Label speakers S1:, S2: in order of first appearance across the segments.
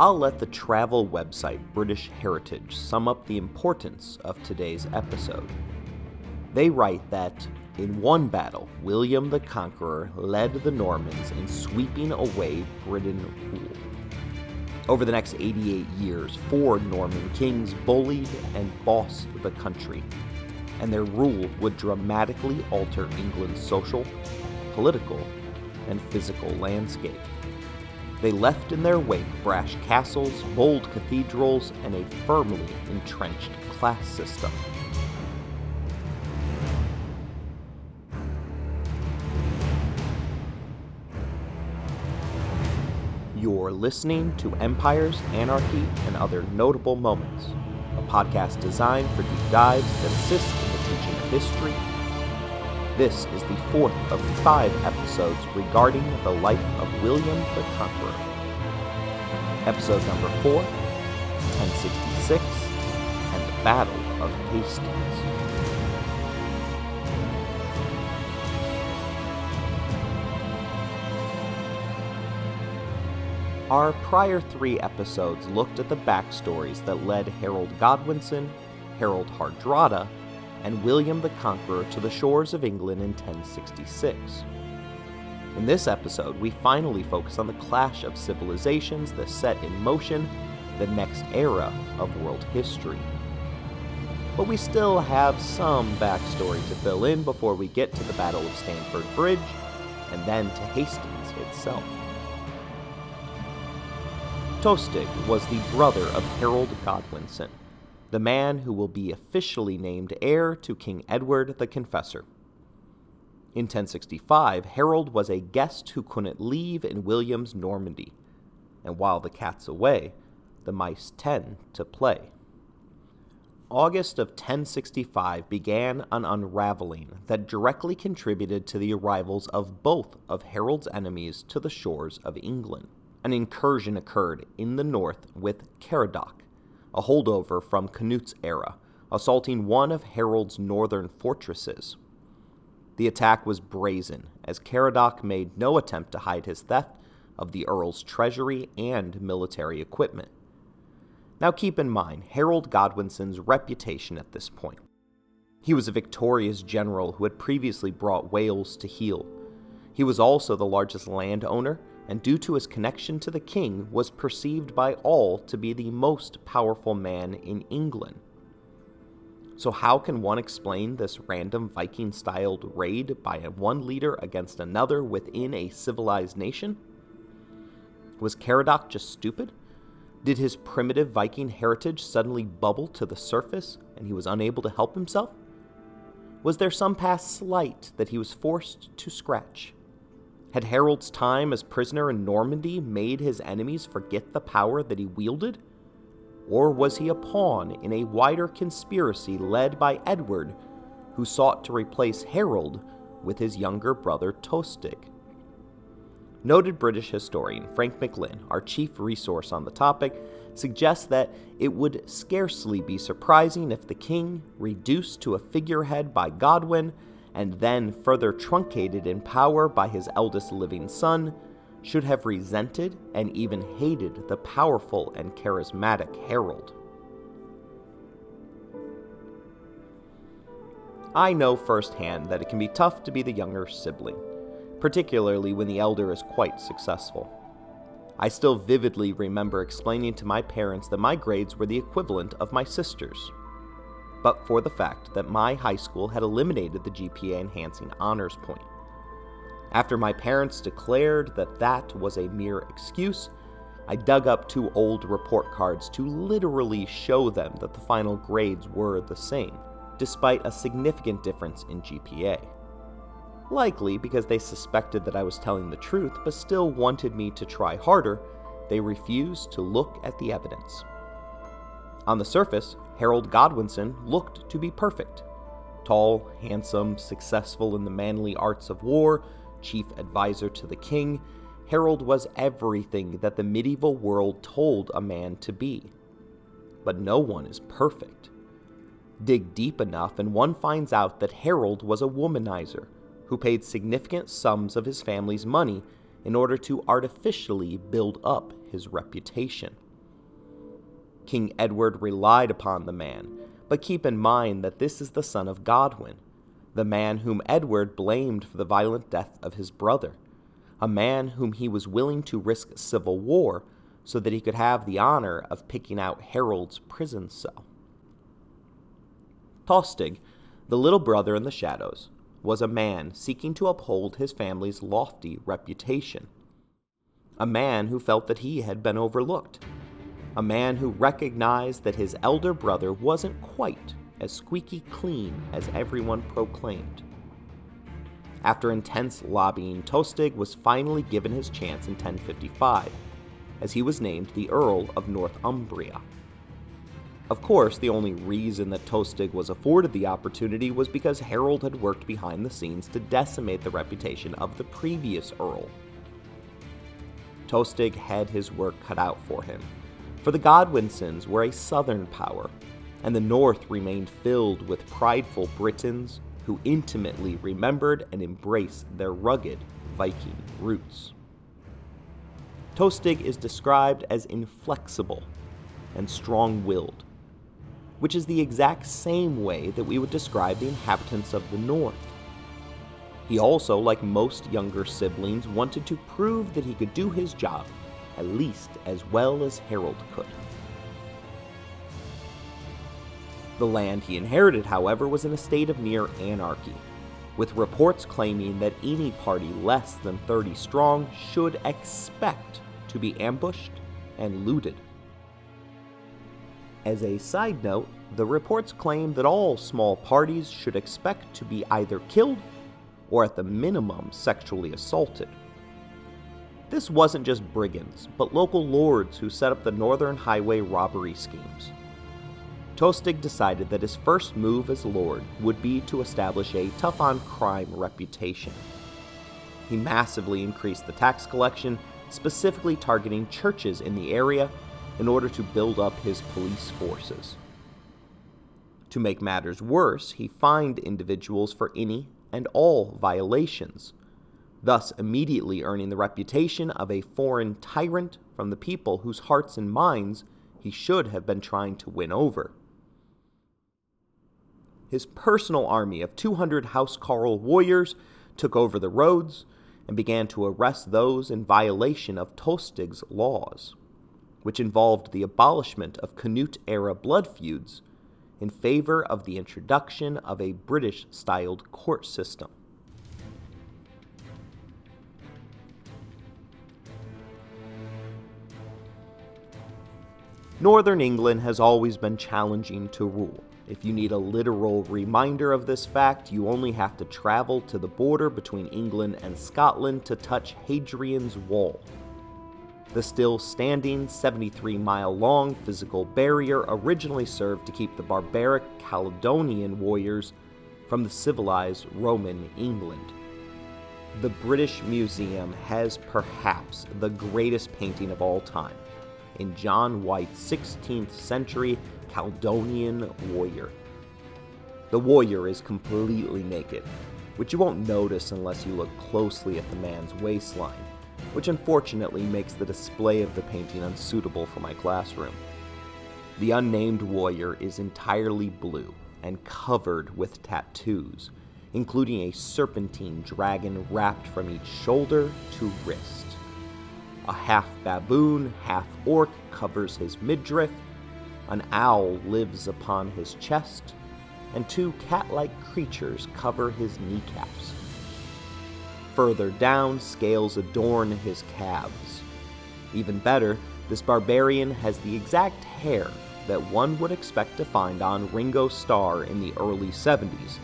S1: I'll let the travel website British Heritage sum up the importance of today's episode. They write that in one battle, William the Conqueror led the Normans in sweeping away Britain rule. Over the next 88 years, four Norman kings bullied and bossed the country, and their rule would dramatically alter England's social, political, and physical landscape. They left in their wake brash castles, bold cathedrals, and a firmly entrenched class system. You're listening to Empires, Anarchy, and Other Notable Moments, a podcast designed for deep dives that assist in the teaching of history. This is the fourth of five episodes regarding the life of William the Conqueror. Episode number four 1066 and the Battle of Hastings. Our prior three episodes looked at the backstories that led Harold Godwinson, Harold Hardrada, and William the Conqueror to the shores of England in 1066. In this episode, we finally focus on the clash of civilizations that set in motion the next era of world history. But we still have some backstory to fill in before we get to the Battle of Stamford Bridge and then to Hastings itself. Tostig was the brother of Harold Godwinson, the man who will be officially named heir to King Edward the Confessor. In 1065, Harold was a guest who couldn't leave in William's Normandy, and while the cat's away, the mice tend to play. August of 1065 began an unraveling that directly contributed to the arrivals of both of Harold's enemies to the shores of England an incursion occurred in the north with Caradoc, a holdover from Canute's era, assaulting one of Harold's northern fortresses. The attack was brazen, as Caradoc made no attempt to hide his theft of the Earl's treasury and military equipment. Now keep in mind Harold Godwinson's reputation at this point. He was a victorious general who had previously brought Wales to heel. He was also the largest landowner and due to his connection to the king, was perceived by all to be the most powerful man in England. So, how can one explain this random Viking styled raid by one leader against another within a civilized nation? Was Caradoc just stupid? Did his primitive Viking heritage suddenly bubble to the surface and he was unable to help himself? Was there some past slight that he was forced to scratch? Had Harold's time as prisoner in Normandy made his enemies forget the power that he wielded? Or was he a pawn in a wider conspiracy led by Edward, who sought to replace Harold with his younger brother Tostig? Noted British historian Frank McLynn, our chief resource on the topic, suggests that it would scarcely be surprising if the king, reduced to a figurehead by Godwin, and then further truncated in power by his eldest living son, should have resented and even hated the powerful and charismatic Harold. I know firsthand that it can be tough to be the younger sibling, particularly when the elder is quite successful. I still vividly remember explaining to my parents that my grades were the equivalent of my sister's but for the fact that my high school had eliminated the GPA enhancing honors point. After my parents declared that that was a mere excuse, I dug up two old report cards to literally show them that the final grades were the same, despite a significant difference in GPA. Likely because they suspected that I was telling the truth but still wanted me to try harder, they refused to look at the evidence. On the surface, Harold Godwinson looked to be perfect. Tall, handsome, successful in the manly arts of war, chief advisor to the king, Harold was everything that the medieval world told a man to be. But no one is perfect. Dig deep enough, and one finds out that Harold was a womanizer who paid significant sums of his family's money in order to artificially build up his reputation. King Edward relied upon the man, but keep in mind that this is the son of Godwin, the man whom Edward blamed for the violent death of his brother, a man whom he was willing to risk civil war so that he could have the honor of picking out Harold's prison cell. Tostig, the little brother in the shadows, was a man seeking to uphold his family's lofty reputation. A man who felt that he had been overlooked. A man who recognized that his elder brother wasn't quite as squeaky clean as everyone proclaimed. After intense lobbying, Tostig was finally given his chance in 1055, as he was named the Earl of Northumbria. Of course, the only reason that Tostig was afforded the opportunity was because Harold had worked behind the scenes to decimate the reputation of the previous Earl. Tostig had his work cut out for him, for the Godwinsons were a southern power, and the north remained filled with prideful Britons who intimately remembered and embraced their rugged Viking roots. Tostig is described as inflexible and strong willed, which is the exact same way that we would describe the inhabitants of the North. He also, like most younger siblings, wanted to prove that he could do his job at least as well as Harold could. The land he inherited, however, was in a state of near anarchy, with reports claiming that any party less than 30 strong should expect to be ambushed and looted. As a side note, the reports claim that all small parties should expect to be either killed or at the minimum sexually assaulted. This wasn't just brigands, but local lords who set up the Northern Highway robbery schemes. Tostig decided that his first move as lord would be to establish a tough on crime reputation. He massively increased the tax collection, specifically targeting churches in the area in order to build up his police forces. To make matters worse, he fined individuals for any and all violations, thus immediately earning the reputation of a foreign tyrant from the people whose hearts and minds he should have been trying to win over. His personal army of 200 Housecarl warriors took over the roads and began to arrest those in violation of Tostig's laws, which involved the abolishment of Canute era blood feuds in favor of the introduction of a British styled court system. Northern England has always been challenging to rule. If you need a literal reminder of this fact, you only have to travel to the border between England and Scotland to touch Hadrian's Wall. The still standing, 73 mile long physical barrier originally served to keep the barbaric Caledonian warriors from the civilized Roman England. The British Museum has perhaps the greatest painting of all time in John White's 16th century Caledonian warrior. The warrior is completely naked, which you won't notice unless you look closely at the man's waistline, which unfortunately makes the display of the painting unsuitable for my classroom. The unnamed warrior is entirely blue and covered with tattoos, including a serpentine dragon wrapped from each shoulder to wrist. A half baboon, half orc covers his midriff, an owl lives upon his chest, and two cat like creatures cover his kneecaps. Further down, scales adorn his calves. Even better, this barbarian has the exact hair that one would expect to find on Ringo Starr in the early 70s,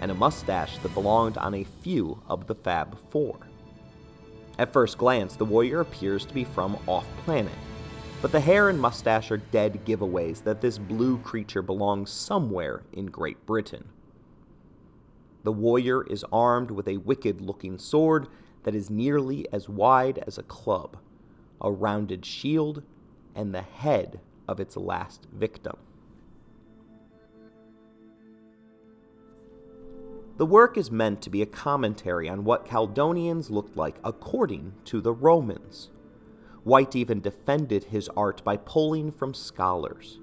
S1: and a mustache that belonged on a few of the Fab Four. At first glance, the warrior appears to be from off planet, but the hair and mustache are dead giveaways that this blue creature belongs somewhere in Great Britain. The warrior is armed with a wicked looking sword that is nearly as wide as a club, a rounded shield, and the head of its last victim. The work is meant to be a commentary on what Caledonians looked like according to the Romans. White even defended his art by pulling from scholars.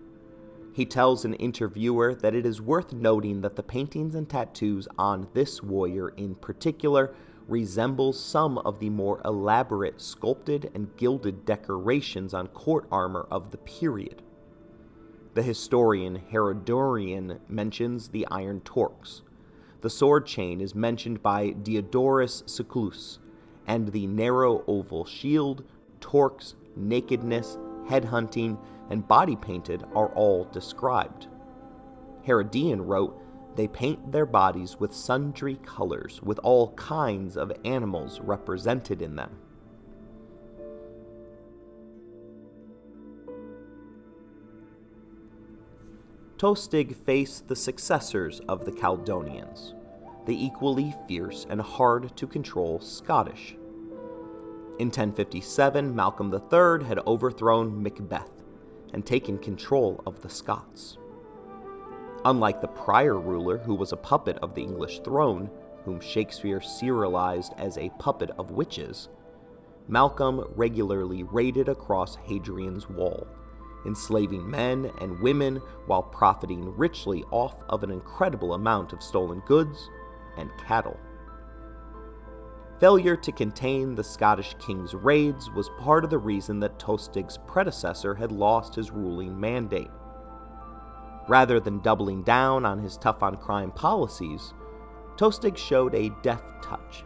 S1: He tells an interviewer that it is worth noting that the paintings and tattoos on this warrior in particular resemble some of the more elaborate sculpted and gilded decorations on court armor of the period. The historian Herodian mentions the iron torques. The sword chain is mentioned by Diodorus Siculus, and the narrow oval shield, torques, nakedness, headhunting, and body painted are all described. Herodian wrote, They paint their bodies with sundry colors, with all kinds of animals represented in them. Tostig faced the successors of the Caledonians, the equally fierce and hard to control Scottish. In 1057, Malcolm III had overthrown Macbeth and taken control of the Scots. Unlike the prior ruler, who was a puppet of the English throne, whom Shakespeare serialized as a puppet of witches, Malcolm regularly raided across Hadrian's Wall enslaving men and women while profiting richly off of an incredible amount of stolen goods and cattle. Failure to contain the Scottish king's raids was part of the reason that Tostig's predecessor had lost his ruling mandate. Rather than doubling down on his tough on crime policies, Tostig showed a deft touch,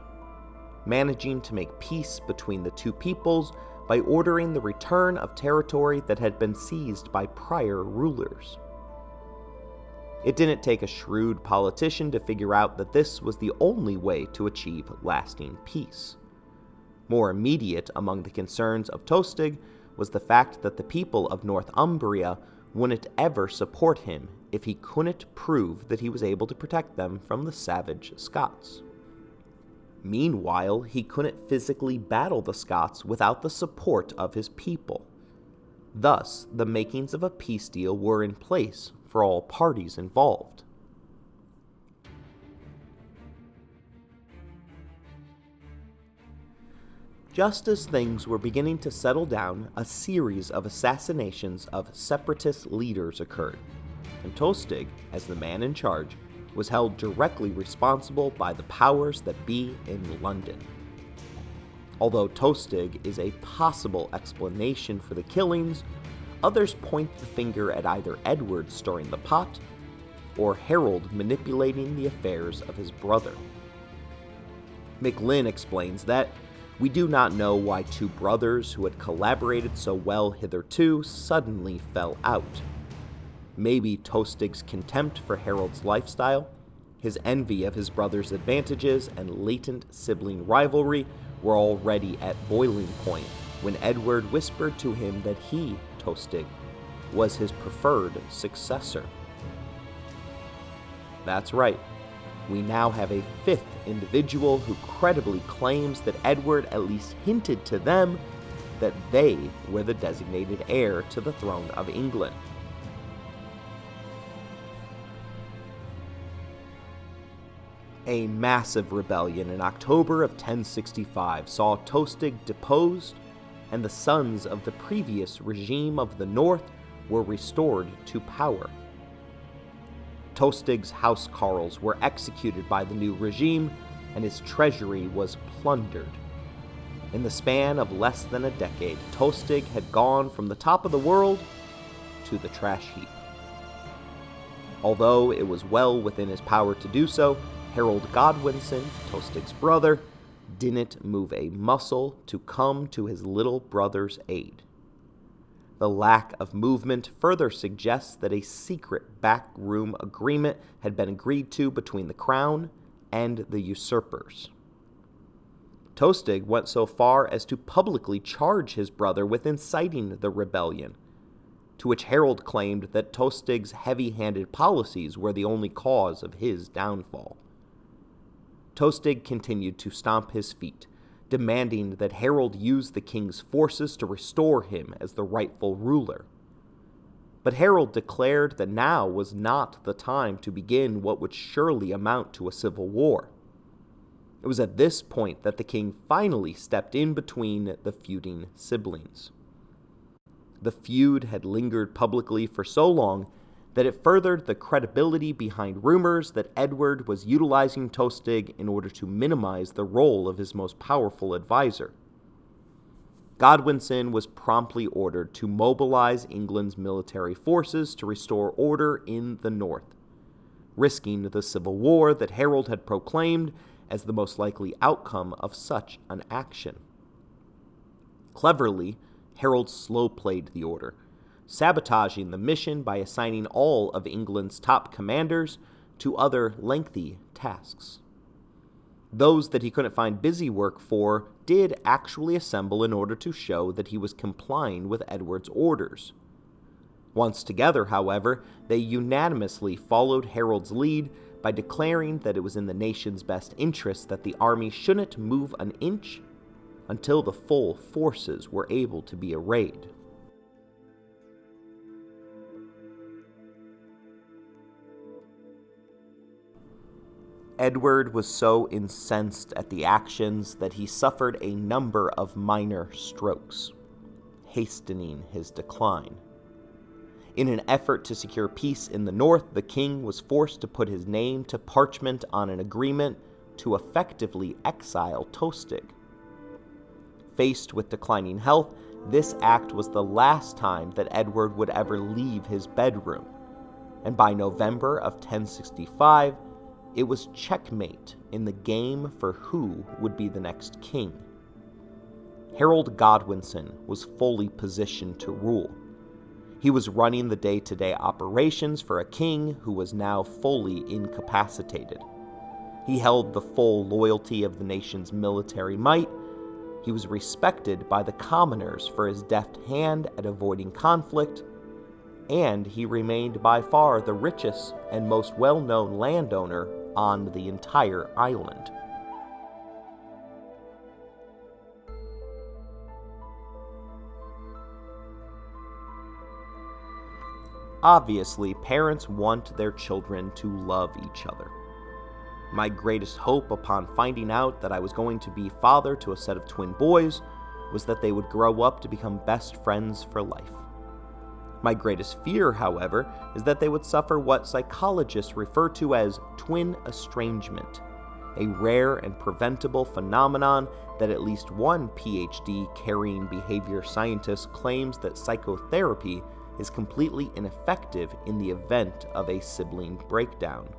S1: managing to make peace between the two peoples by ordering the return of territory that had been seized by prior rulers. It didn't take a shrewd politician to figure out that this was the only way to achieve lasting peace. More immediate among the concerns of Tostig was the fact that the people of Northumbria wouldn't ever support him if he couldn't prove that he was able to protect them from the savage Scots. Meanwhile, he couldn't physically battle the Scots without the support of his people. Thus, the makings of a peace deal were in place for all parties involved. Just as things were beginning to settle down, a series of assassinations of separatist leaders occurred, and Tostig, as the man in charge, was held directly responsible by the powers that be in London. Although Tostig is a possible explanation for the killings, others point the finger at either Edward stirring the pot or Harold manipulating the affairs of his brother. McLynn explains that we do not know why two brothers who had collaborated so well hitherto suddenly fell out Maybe Tostig's contempt for Harold's lifestyle, his envy of his brother's advantages, and latent sibling rivalry were already at boiling point when Edward whispered to him that he, Tostig, was his preferred successor. That's right. We now have a fifth individual who credibly claims that Edward at least hinted to them that they were the designated heir to the throne of England. A massive rebellion in October of 1065 saw Tostig deposed, and the sons of the previous regime of the North were restored to power. Tostig's housecarls were executed by the new regime, and his treasury was plundered. In the span of less than a decade, Tostig had gone from the top of the world to the trash heap. Although it was well within his power to do so, Harold Godwinson, Tostig's brother, didn't move a muscle to come to his little brother's aid. The lack of movement further suggests that a secret backroom agreement had been agreed to between the crown and the usurpers. Tostig went so far as to publicly charge his brother with inciting the rebellion, to which Harold claimed that Tostig's heavy handed policies were the only cause of his downfall. Tostig continued to stomp his feet, demanding that Harold use the king's forces to restore him as the rightful ruler. But Harold declared that now was not the time to begin what would surely amount to a civil war. It was at this point that the king finally stepped in between the feuding siblings. The feud had lingered publicly for so long that it furthered the credibility behind rumors that Edward was utilizing Tostig in order to minimize the role of his most powerful advisor. Godwinson was promptly ordered to mobilize England's military forces to restore order in the north, risking the civil war that Harold had proclaimed as the most likely outcome of such an action. Cleverly, Harold slow played the order, sabotaging the mission by assigning all of England's top commanders to other lengthy tasks. Those that he couldn't find busy work for did actually assemble in order to show that he was complying with Edward's orders. Once together, however, they unanimously followed Harold's lead by declaring that it was in the nation's best interest that the army shouldn't move an inch until the full forces were able to be arrayed. Edward was so incensed at the actions that he suffered a number of minor strokes, hastening his decline. In an effort to secure peace in the north, the king was forced to put his name to parchment on an agreement to effectively exile Tostig. Faced with declining health, this act was the last time that Edward would ever leave his bedroom, and by November of 1065, it was checkmate in the game for who would be the next king. Harold Godwinson was fully positioned to rule. He was running the day to day operations for a king who was now fully incapacitated. He held the full loyalty of the nation's military might. He was respected by the commoners for his deft hand at avoiding conflict and he remained by far the richest and most well known landowner on the entire island. Obviously, parents want their children to love each other. My greatest hope upon finding out that I was going to be father to a set of twin boys was that they would grow up to become best friends for life. My greatest fear, however, is that they would suffer what psychologists refer to as twin estrangement, a rare and preventable phenomenon that at least one PhD carrying behavior scientist claims that psychotherapy is completely ineffective in the event of a sibling breakdown.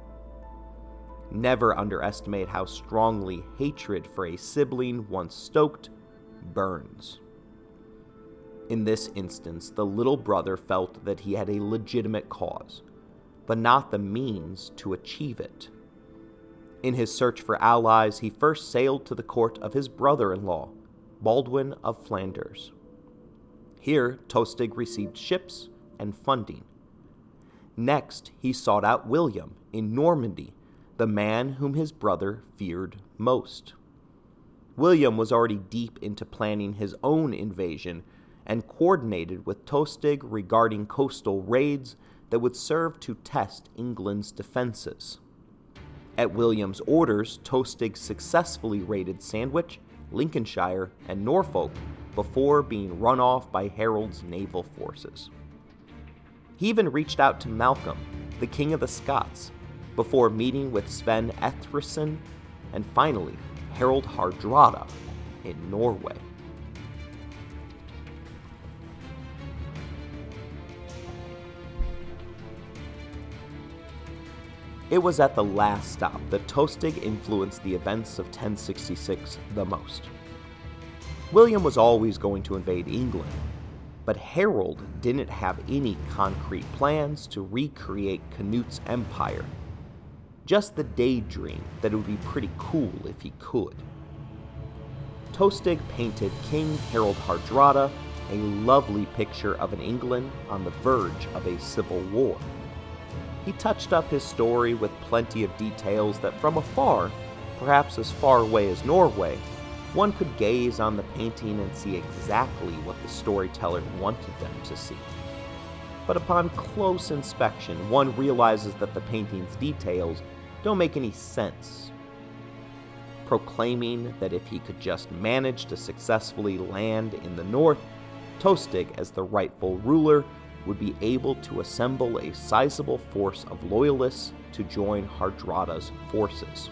S1: Never underestimate how strongly hatred for a sibling once stoked burns. In this instance, the little brother felt that he had a legitimate cause, but not the means to achieve it. In his search for allies, he first sailed to the court of his brother in law, Baldwin of Flanders. Here, Tostig received ships and funding. Next, he sought out William in Normandy, the man whom his brother feared most. William was already deep into planning his own invasion and coordinated with Tostig regarding coastal raids that would serve to test England's defenses. At William's orders, Tostig successfully raided Sandwich, Lincolnshire, and Norfolk before being run off by Harold's naval forces. He even reached out to Malcolm, the King of the Scots, before meeting with Sven Estridsson and finally Harold Hardrada in Norway. It was at the last stop that Tostig influenced the events of 1066 the most. William was always going to invade England, but Harold didn't have any concrete plans to recreate Canute's empire. Just the daydream that it would be pretty cool if he could. Tostig painted King Harold Hardrada a lovely picture of an England on the verge of a civil war he touched up his story with plenty of details that from afar, perhaps as far away as Norway, one could gaze on the painting and see exactly what the storyteller wanted them to see. But upon close inspection, one realizes that the painting's details don't make any sense. proclaiming that if he could just manage to successfully land in the north, Tostig, as the rightful ruler, would be able to assemble a sizable force of loyalists to join Hardrada's forces.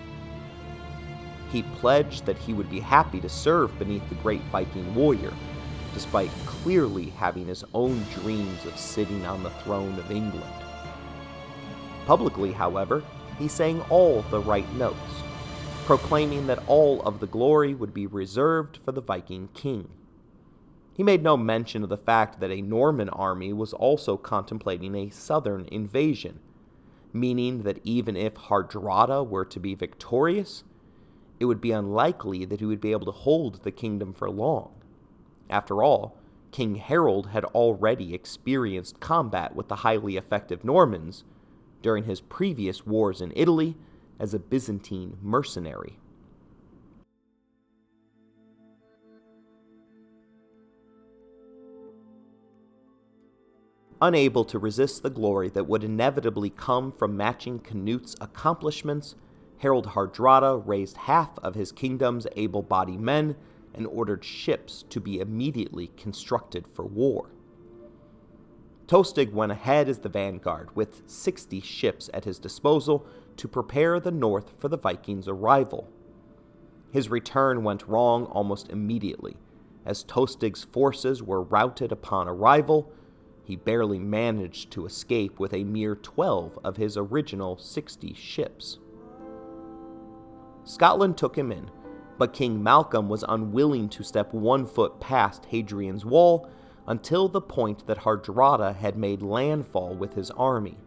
S1: He pledged that he would be happy to serve beneath the great Viking warrior, despite clearly having his own dreams of sitting on the throne of England. Publicly, however, he sang all the right notes, proclaiming that all of the glory would be reserved for the Viking king. He made no mention of the fact that a Norman army was also contemplating a southern invasion, meaning that even if Hardrada were to be victorious, it would be unlikely that he would be able to hold the kingdom for long. After all, King Harold had already experienced combat with the highly effective Normans during his previous wars in Italy as a Byzantine mercenary. Unable to resist the glory that would inevitably come from matching Canute's accomplishments, Harold Hardrada raised half of his kingdom's able bodied men and ordered ships to be immediately constructed for war. Tostig went ahead as the vanguard with 60 ships at his disposal to prepare the north for the Vikings' arrival. His return went wrong almost immediately, as Tostig's forces were routed upon arrival he barely managed to escape with a mere 12 of his original 60 ships. Scotland took him in, but King Malcolm was unwilling to step one foot past Hadrian's wall until the point that Hardrada had made landfall with his army.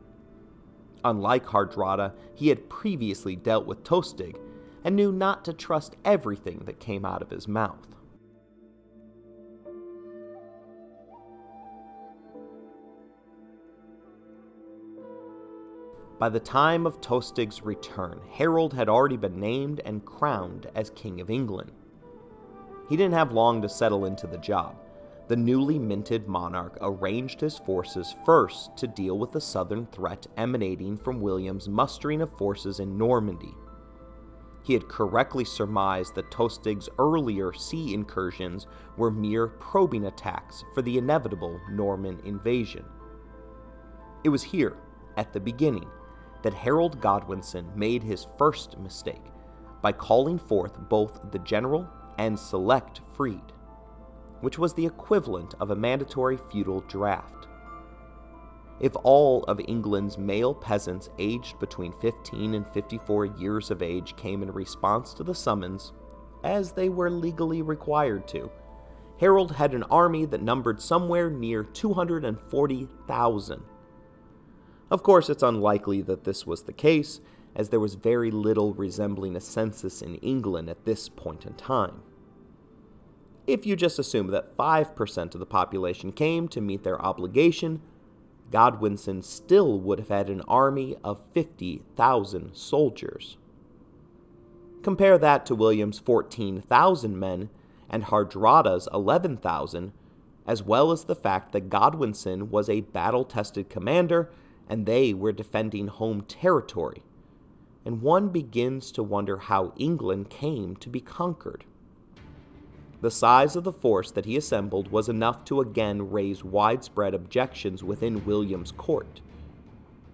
S1: Unlike Hardrada, he had previously dealt with Tostig and knew not to trust everything that came out of his mouth. By the time of Tostig's return, Harold had already been named and crowned as King of England. He didn't have long to settle into the job. The newly minted monarch arranged his forces first to deal with the southern threat emanating from William's mustering of forces in Normandy. He had correctly surmised that Tostig's earlier sea incursions were mere probing attacks for the inevitable Norman invasion. It was here, at the beginning, that Harold Godwinson made his first mistake by calling forth both the general and select fyrd, which was the equivalent of a mandatory feudal draft. If all of England's male peasants aged between 15 and 54 years of age came in response to the summons, as they were legally required to, Harold had an army that numbered somewhere near 240,000 of course, it's unlikely that this was the case, as there was very little resembling a census in England at this point in time. If you just assume that 5% of the population came to meet their obligation, Godwinson still would have had an army of 50,000 soldiers. Compare that to William's 14,000 men and Hardrada's 11,000, as well as the fact that Godwinson was a battle tested commander and they were defending home territory. And one begins to wonder how England came to be conquered. The size of the force that he assembled was enough to again raise widespread objections within William's court.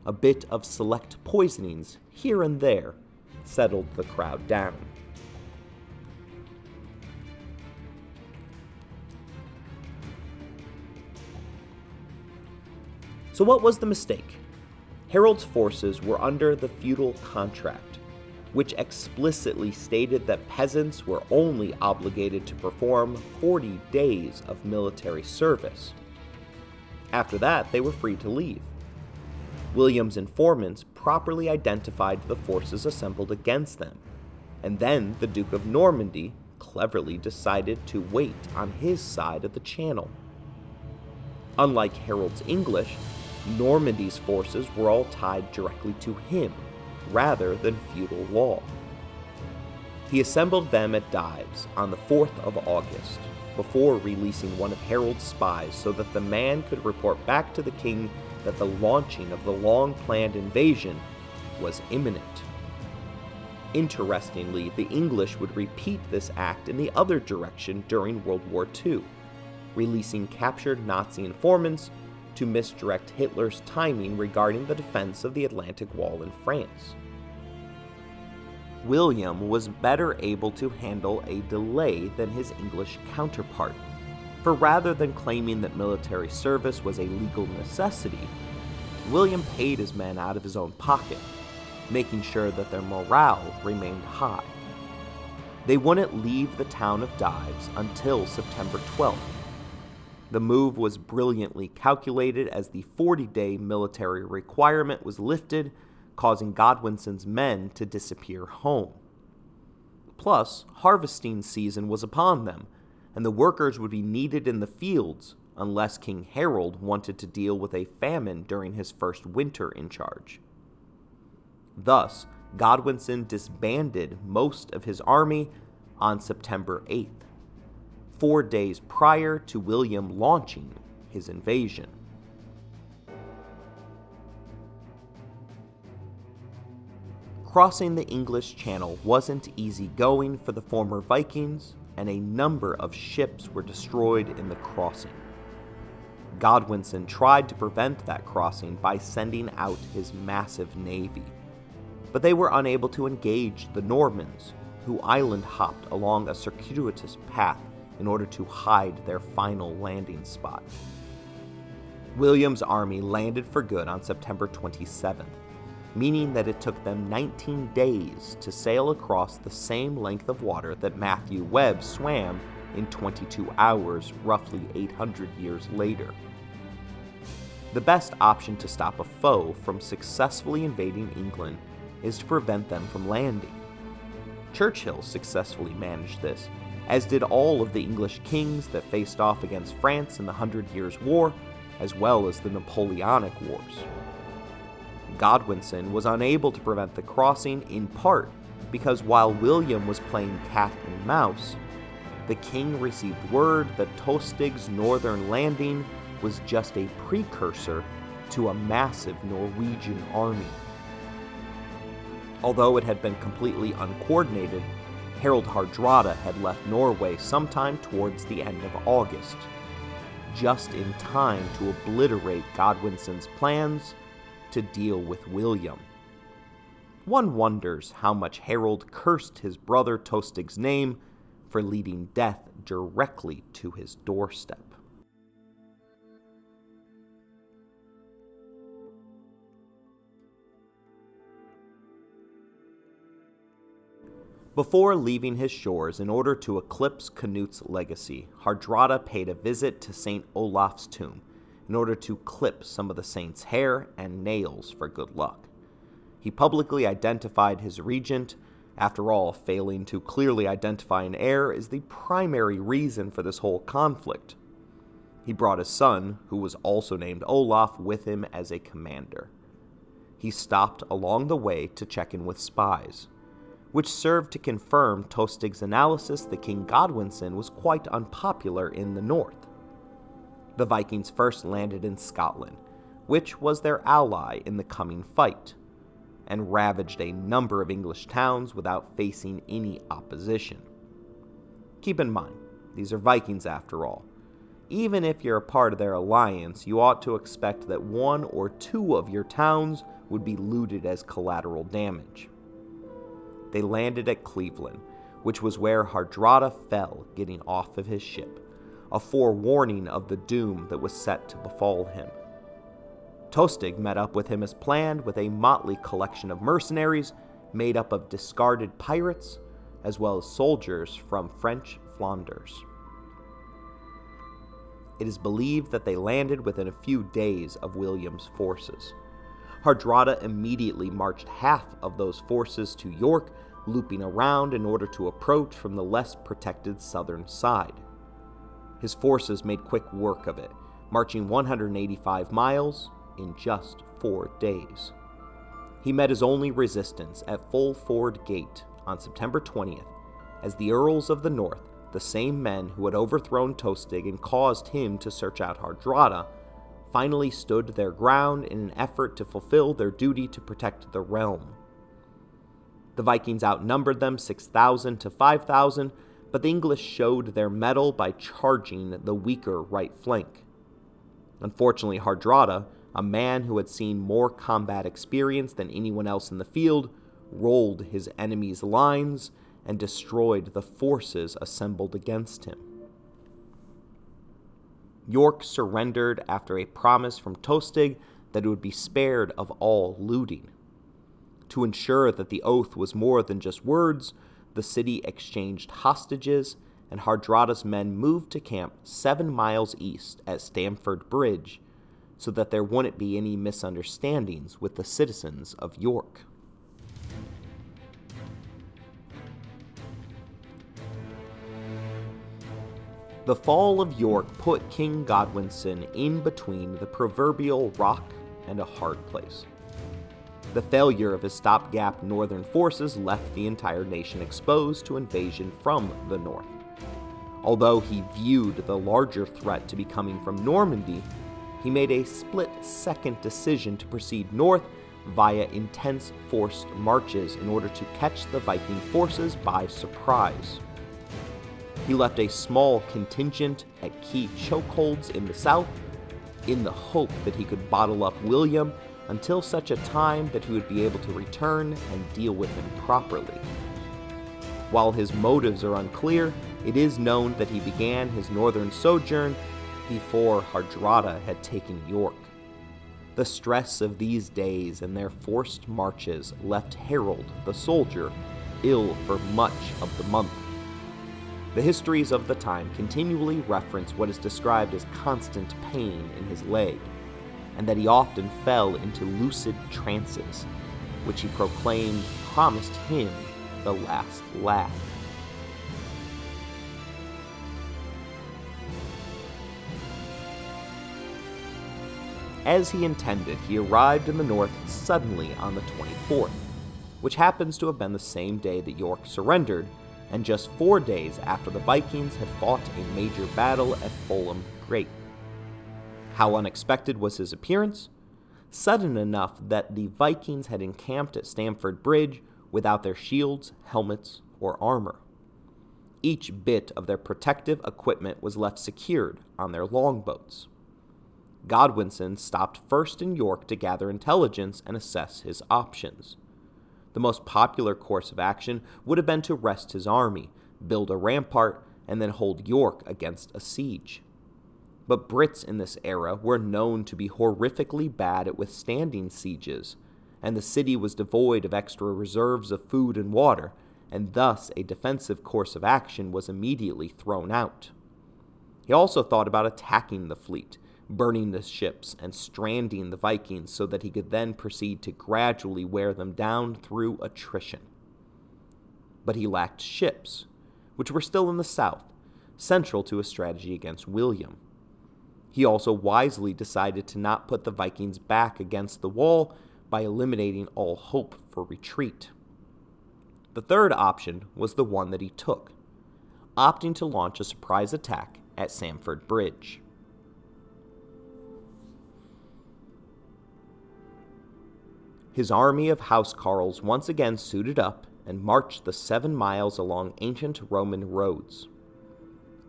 S1: A bit of select poisonings here and there settled the crowd down. So, what was the mistake? Harold's forces were under the feudal contract, which explicitly stated that peasants were only obligated to perform 40 days of military service. After that, they were free to leave. William's informants properly identified the forces assembled against them, and then the Duke of Normandy cleverly decided to wait on his side of the channel. Unlike Harold's English, Normandy's forces were all tied directly to him, rather than feudal law. He assembled them at Dives on the 4th of August, before releasing one of Harold's spies so that the man could report back to the king that the launching of the long planned invasion was imminent. Interestingly, the English would repeat this act in the other direction during World War II, releasing captured Nazi informants to misdirect Hitler's timing regarding the defense of the Atlantic Wall in France. William was better able to handle a delay than his English counterpart, for rather than claiming that military service was a legal necessity, William paid his men out of his own pocket, making sure that their morale remained high. They wouldn't leave the town of Dives until September 12th. The move was brilliantly calculated as the 40 day military requirement was lifted causing Godwinson's men to disappear home. Plus, harvesting season was upon them, and the workers would be needed in the fields unless King Harold wanted to deal with a famine during his first winter in charge. Thus, Godwinson disbanded most of his army on September 8th, four days prior to William launching his invasion. Crossing the English Channel wasn't easy going for the former Vikings, and a number of ships were destroyed in the crossing. Godwinson tried to prevent that crossing by sending out his massive navy, but they were unable to engage the Normans, who island hopped along a circuitous path in order to hide their final landing spot. William's army landed for good on September 27th, meaning that it took them 19 days to sail across the same length of water that Matthew Webb swam in 22 hours, roughly 800 years later. The best option to stop a foe from successfully invading England is to prevent them from landing. Churchill successfully managed this, as did all of the English kings that faced off against France in the Hundred Years' War, as well as the Napoleonic Wars. Godwinson was unable to prevent the crossing in part because while William was playing cat and mouse, the king received word that Tostig's northern landing was just a precursor to a massive Norwegian army. Although it had been completely uncoordinated, Harald Hardrada had left Norway sometime towards the end of August, just in time to obliterate Godwinson's plans to deal with William. One wonders how much Harold cursed his brother Tostig's name for leading death directly to his doorstep. Before leaving his shores in order to eclipse Canute's legacy, Hardrada paid a visit to St. Olaf's tomb in order to clip some of the saint's hair and nails for good luck. He publicly identified his regent. After all, failing to clearly identify an heir is the primary reason for this whole conflict. He brought his son, who was also named Olaf, with him as a commander. He stopped along the way to check in with spies, which served to confirm Tostig's analysis that King Godwinson was quite unpopular in the north the Vikings first landed in Scotland, which was their ally in the coming fight, and ravaged a number of English towns without facing any opposition. Keep in mind, these are Vikings after all. Even if you're a part of their alliance, you ought to expect that one or two of your towns would be looted as collateral damage. They landed at Cleveland, which was where Hardrada fell getting off of his ship a forewarning of the doom that was set to befall him. Tostig met up with him as planned with a motley collection of mercenaries made up of discarded pirates as well as soldiers from French Flanders. It is believed that they landed within a few days of William's forces. Hardrada immediately marched half of those forces to York, looping around in order to approach from the less protected southern side. His forces made quick work of it, marching 185 miles in just four days. He met his only resistance at Fulford Gate on September 20th, as the Earls of the North, the same men who had overthrown Tostig and caused him to search out Hardrada, finally stood their ground in an effort to fulfill their duty to protect the realm. The Vikings outnumbered them 6,000 to 5,000, but the English showed their mettle by charging the weaker right flank. Unfortunately, Hardrada, a man who had seen more combat experience than anyone else in the field, rolled his enemy's lines and destroyed the forces assembled against him. York surrendered after a promise from Tostig that it would be spared of all looting. To ensure that the oath was more than just words, the city exchanged hostages, and Hardrada's men moved to camp seven miles east at Stamford Bridge so that there wouldn't be any misunderstandings with the citizens of York. The fall of York put King Godwinson in between the proverbial rock and a hard place. The failure of his stopgap northern forces left the entire nation exposed to invasion from the north. Although he viewed the larger threat to be coming from Normandy, he made a split second decision to proceed north via intense forced marches in order to catch the Viking forces by surprise. He left a small contingent at key chokeholds in the south in the hope that he could bottle up William until such a time that he would be able to return and deal with him properly. While his motives are unclear, it is known that he began his northern sojourn before Hardrada had taken York. The stress of these days and their forced marches left Harold, the soldier, ill for much of the month. The histories of the time continually reference what is described as constant pain in his leg, and that he often fell into lucid trances, which he proclaimed promised him the last laugh. As he intended, he arrived in the north suddenly on the 24th, which happens to have been the same day that York surrendered and just four days after the Vikings had fought a major battle at Fulford Gate. How unexpected was his appearance? Sudden enough that the Vikings had encamped at Stamford Bridge without their shields, helmets, or armor. Each bit of their protective equipment was left secured on their longboats. Godwinson stopped first in York to gather intelligence and assess his options. The most popular course of action would have been to rest his army, build a rampart, and then hold York against a siege. But Brits in this era were known to be horrifically bad at withstanding sieges, and the city was devoid of extra reserves of food and water, and thus a defensive course of action was immediately thrown out. He also thought about attacking the fleet, burning the ships and stranding the Vikings so that he could then proceed to gradually wear them down through attrition. But he lacked ships, which were still in the south, central to his strategy against William. He also wisely decided to not put the Vikings back against the wall by eliminating all hope for retreat. The third option was the one that he took, opting to launch a surprise attack at Stamford Bridge. His army of housecarls once again suited up and marched the seven miles along ancient Roman roads.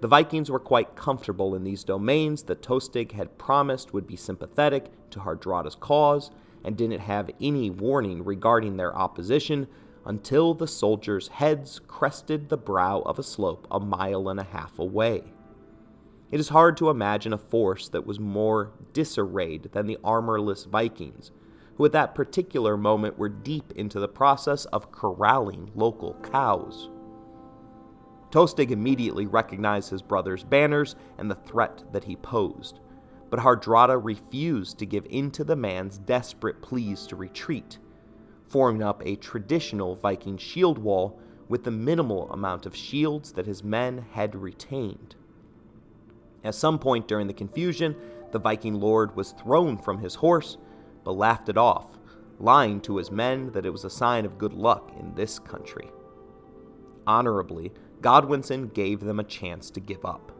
S1: The Vikings were quite comfortable in these domains that Tostig had promised would be sympathetic to Hardrada's cause and didn't have any warning regarding their opposition until the soldiers' heads crested the brow of a slope a mile and a half away. It is hard to imagine a force that was more disarrayed than the armorless Vikings, who at that particular moment were deep into the process of corralling local cows. Tostig immediately recognized his brother's banners and the threat that he posed, but Hardrada refused to give in to the man's desperate pleas to retreat, forming up a traditional Viking shield wall with the minimal amount of shields that his men had retained. At some point during the confusion, the Viking lord was thrown from his horse but laughed it off, lying to his men that it was a sign of good luck in this country. Honorably, Godwinson gave them a chance to give up.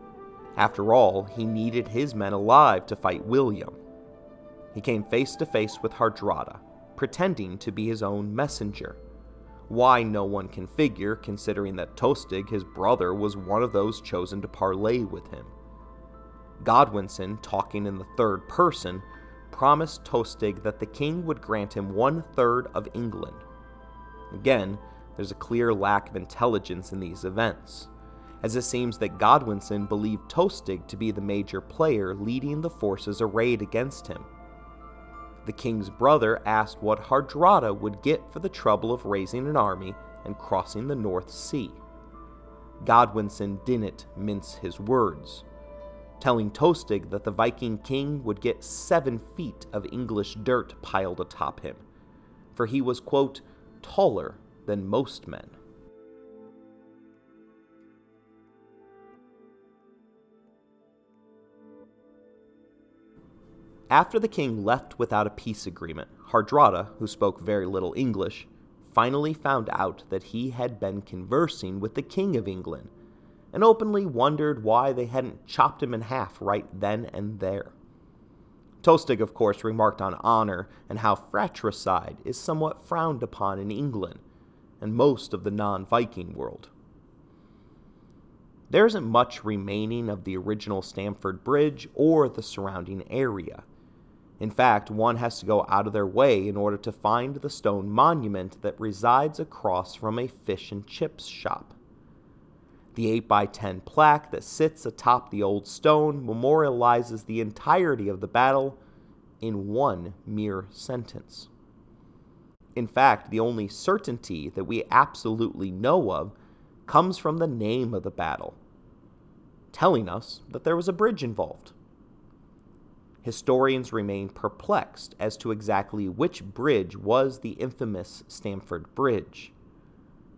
S1: After all, he needed his men alive to fight William. He came face to face with Hardrada, pretending to be his own messenger. Why, no one can figure, considering that Tostig, his brother, was one of those chosen to parley with him. Godwinson, talking in the third person, promised Tostig that the king would grant him one third of England. Again, there's a clear lack of intelligence in these events, as it seems that Godwinson believed Tostig to be the major player leading the forces arrayed against him. The king's brother asked what Hardrada would get for the trouble of raising an army and crossing the North Sea. Godwinson didn't mince his words telling Tostig that the Viking king would get seven feet of English dirt piled atop him, for he was, quote, taller than most men. After the king left without a peace agreement, Hardrada, who spoke very little English, finally found out that he had been conversing with the King of England and openly wondered why they hadn't chopped him in half right then and there. Tostig, of course, remarked on honor and how fratricide is somewhat frowned upon in England and most of the non Viking world. There isn't much remaining of the original Stamford Bridge or the surrounding area. In fact, one has to go out of their way in order to find the stone monument that resides across from a fish and chips shop. The 8x10 plaque that sits atop the old stone memorializes the entirety of the battle in one mere sentence. In fact, the only certainty that we absolutely know of comes from the name of the battle, telling us that there was a bridge involved. Historians remain perplexed as to exactly which bridge was the infamous Stamford Bridge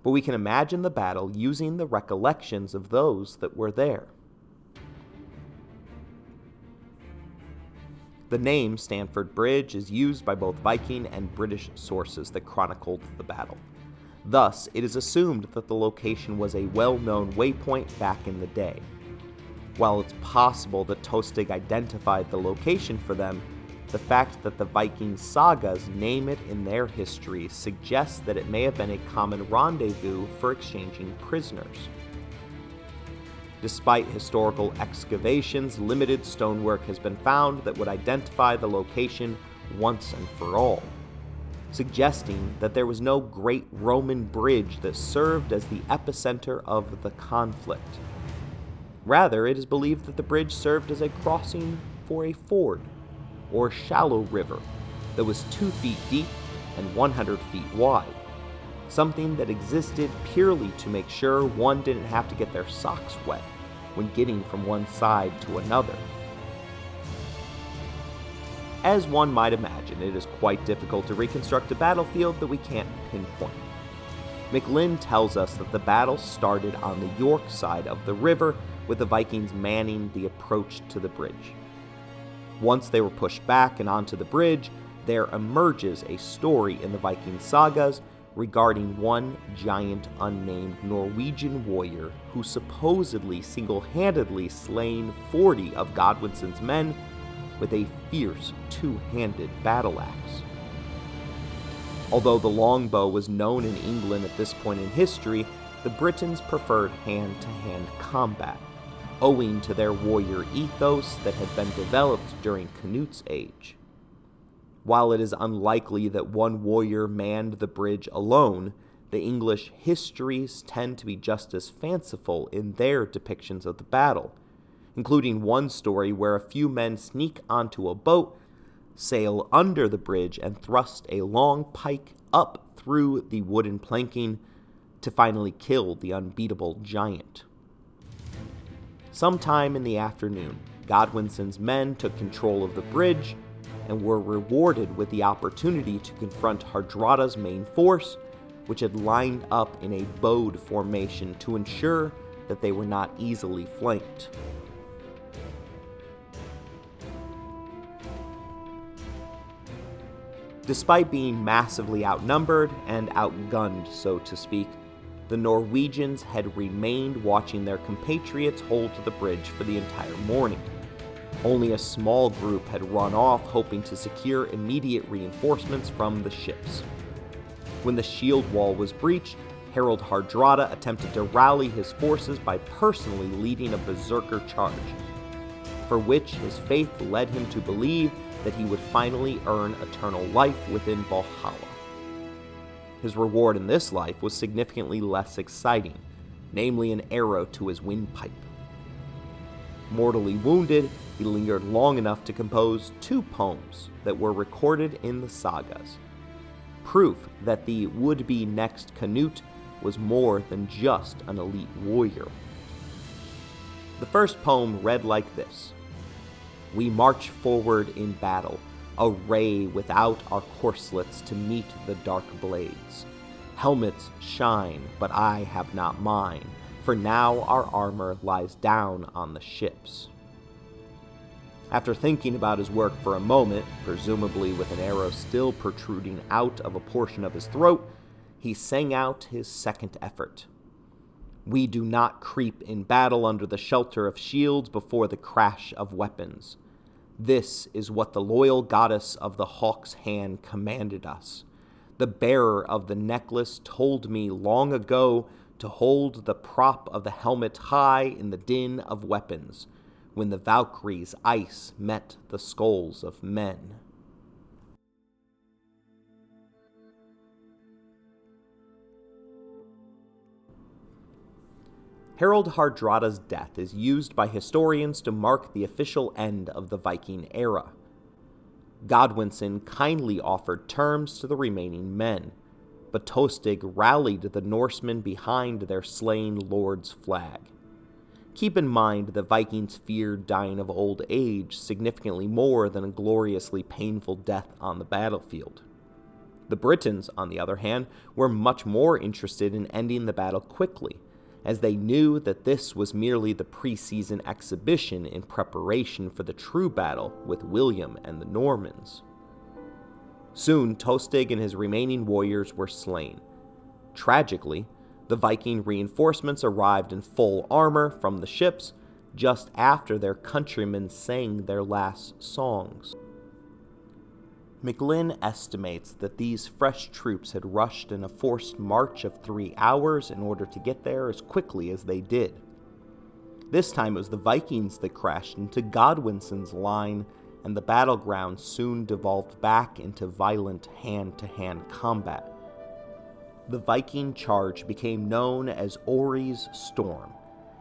S1: but we can imagine the battle using the recollections of those that were there. The name Stamford Bridge is used by both Viking and British sources that chronicled the battle. Thus, it is assumed that the location was a well known waypoint back in the day. While it's possible that Tostig identified the location for them, the fact that the Viking sagas name it in their history suggests that it may have been a common rendezvous for exchanging prisoners. Despite historical excavations, limited stonework has been found that would identify the location once and for all, suggesting that there was no great Roman bridge that served as the epicenter of the conflict. Rather, it is believed that the bridge served as a crossing for a ford or shallow river that was 2 feet deep and 100 feet wide, something that existed purely to make sure one didn't have to get their socks wet when getting from one side to another. As one might imagine, it is quite difficult to reconstruct a battlefield that we can't pinpoint. McLynn tells us that the battle started on the York side of the river, with the Vikings manning the approach to the bridge. Once they were pushed back and onto the bridge, there emerges a story in the Viking sagas regarding one giant unnamed Norwegian warrior who supposedly single handedly slain 40 of Godwinson's men with a fierce two handed battle axe. Although the longbow was known in England at this point in history, the Britons preferred hand to hand combat owing to their warrior ethos that had been developed during Canute's age. While it is unlikely that one warrior manned the bridge alone, the English histories tend to be just as fanciful in their depictions of the battle, including one story where a few men sneak onto a boat, sail under the bridge, and thrust a long pike up through the wooden planking to finally kill the unbeatable giant. Sometime in the afternoon, Godwinson's men took control of the bridge and were rewarded with the opportunity to confront Hardrada's main force, which had lined up in a bowed formation to ensure that they were not easily flanked. Despite being massively outnumbered and outgunned, so to speak, the Norwegians had remained watching their compatriots hold to the bridge for the entire morning. Only a small group had run off, hoping to secure immediate reinforcements from the ships. When the shield wall was breached, Harold Hardrada attempted to rally his forces by personally leading a berserker charge, for which his faith led him to believe that he would finally earn eternal life within Valhalla. His reward in this life was significantly less exciting, namely an arrow to his windpipe. Mortally wounded, he lingered long enough to compose two poems that were recorded in the sagas. Proof that the would be next Canute was more than just an elite warrior. The first poem read like this We march forward in battle, array without our corselets to meet the dark blades. Helmets shine, but I have not mine, for now our armor lies down on the ships. After thinking about his work for a moment, presumably with an arrow still protruding out of a portion of his throat, he sang out his second effort. We do not creep in battle under the shelter of shields before the crash of weapons. This is what the loyal goddess of the hawk's hand commanded us. The bearer of the necklace told me long ago to hold the prop of the helmet high in the din of weapons, when the Valkyrie's ice met the skulls of men. Harold Hardrada's death is used by historians to mark the official end of the Viking era. Godwinson kindly offered terms to the remaining men, but Tostig rallied the Norsemen behind their slain lord's flag. Keep in mind that Vikings feared dying of old age significantly more than a gloriously painful death on the battlefield. The Britons, on the other hand, were much more interested in ending the battle quickly as they knew that this was merely the preseason exhibition in preparation for the true battle with William and the Normans. Soon, Tostig and his remaining warriors were slain. Tragically, the Viking reinforcements arrived in full armor from the ships just after their countrymen sang their last songs. McLynn estimates that these fresh troops had rushed in a forced march of three hours in order to get there as quickly as they did. This time it was the Vikings that crashed into Godwinson's line, and the battleground soon devolved back into violent hand to hand combat. The Viking charge became known as Ori's Storm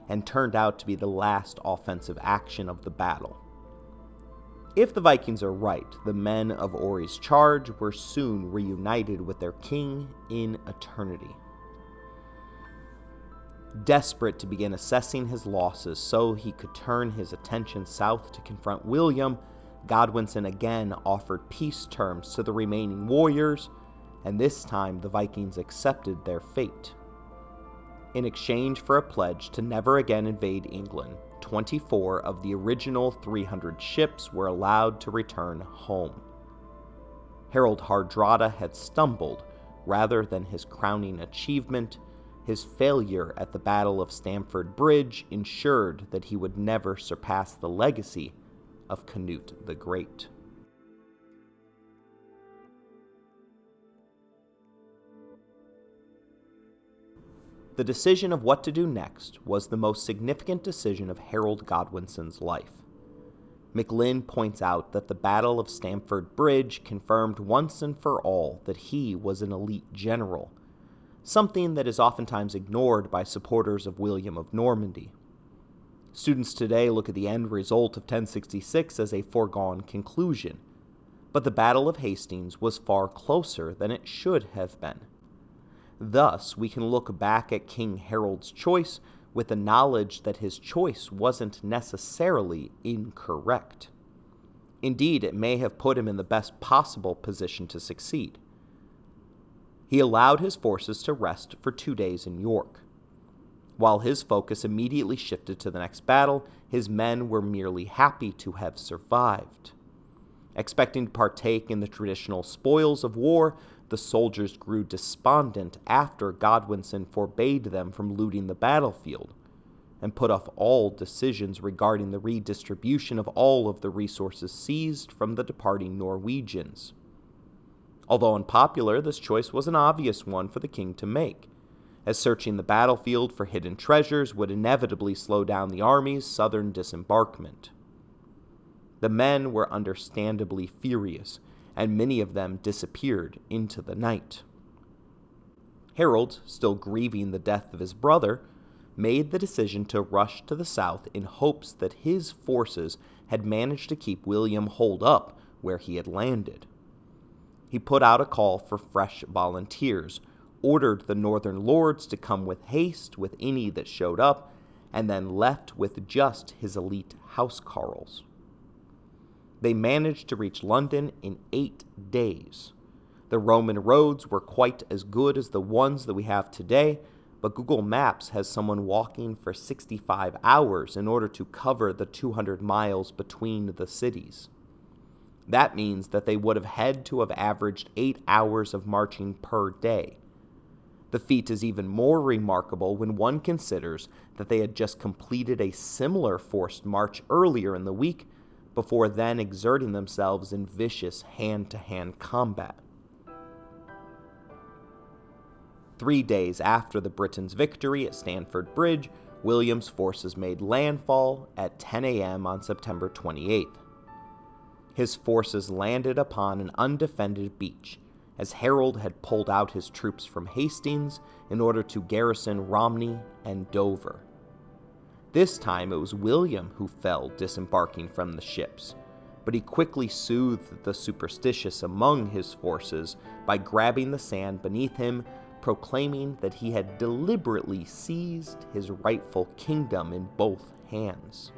S1: and turned out to be the last offensive action of the battle. If the Vikings are right, the men of Ori's charge were soon reunited with their king in eternity. Desperate to begin assessing his losses so he could turn his attention south to confront William, Godwinson again offered peace terms to the remaining warriors, and this time the Vikings accepted their fate. In exchange for a pledge to never again invade England, 24 of the original 300 ships were allowed to return home. Harold Hardrada had stumbled rather than his crowning achievement. His failure at the Battle of Stamford Bridge ensured that he would never surpass the legacy of Canute the Great. The decision of what to do next was the most significant decision of Harold Godwinson's life. McLynn points out that the Battle of Stamford Bridge confirmed once and for all that he was an elite general, something that is oftentimes ignored by supporters of William of Normandy. Students today look at the end result of 1066 as a foregone conclusion, but the Battle of Hastings was far closer than it should have been. Thus, we can look back at King Harold's choice with the knowledge that his choice wasn't necessarily incorrect. Indeed, it may have put him in the best possible position to succeed. He allowed his forces to rest for two days in York. While his focus immediately shifted to the next battle, his men were merely happy to have survived. Expecting to partake in the traditional spoils of war, the soldiers grew despondent after Godwinson forbade them from looting the battlefield and put off all decisions regarding the redistribution of all of the resources seized from the departing Norwegians. Although unpopular, this choice was an obvious one for the king to make, as searching the battlefield for hidden treasures would inevitably slow down the army's southern disembarkment. The men were understandably furious, and many of them disappeared into the night. Harold, still grieving the death of his brother, made the decision to rush to the south in hopes that his forces had managed to keep William holed up where he had landed. He put out a call for fresh volunteers, ordered the northern lords to come with haste with any that showed up, and then left with just his elite housecarls. They managed to reach London in eight days. The Roman roads were quite as good as the ones that we have today, but Google Maps has someone walking for 65 hours in order to cover the 200 miles between the cities. That means that they would have had to have averaged 8 hours of marching per day. The feat is even more remarkable when one considers that they had just completed a similar forced march earlier in the week before then exerting themselves in vicious hand to hand combat. Three days after the Britons' victory at Stamford Bridge, William's forces made landfall at 10 a.m. on September 28th. His forces landed upon an undefended beach, as Harold had pulled out his troops from Hastings in order to garrison Romney and Dover. This time it was William who fell disembarking from the ships, but he quickly soothed the superstitious among his forces by grabbing the sand beneath him proclaiming that he had deliberately seized his rightful kingdom in both hands.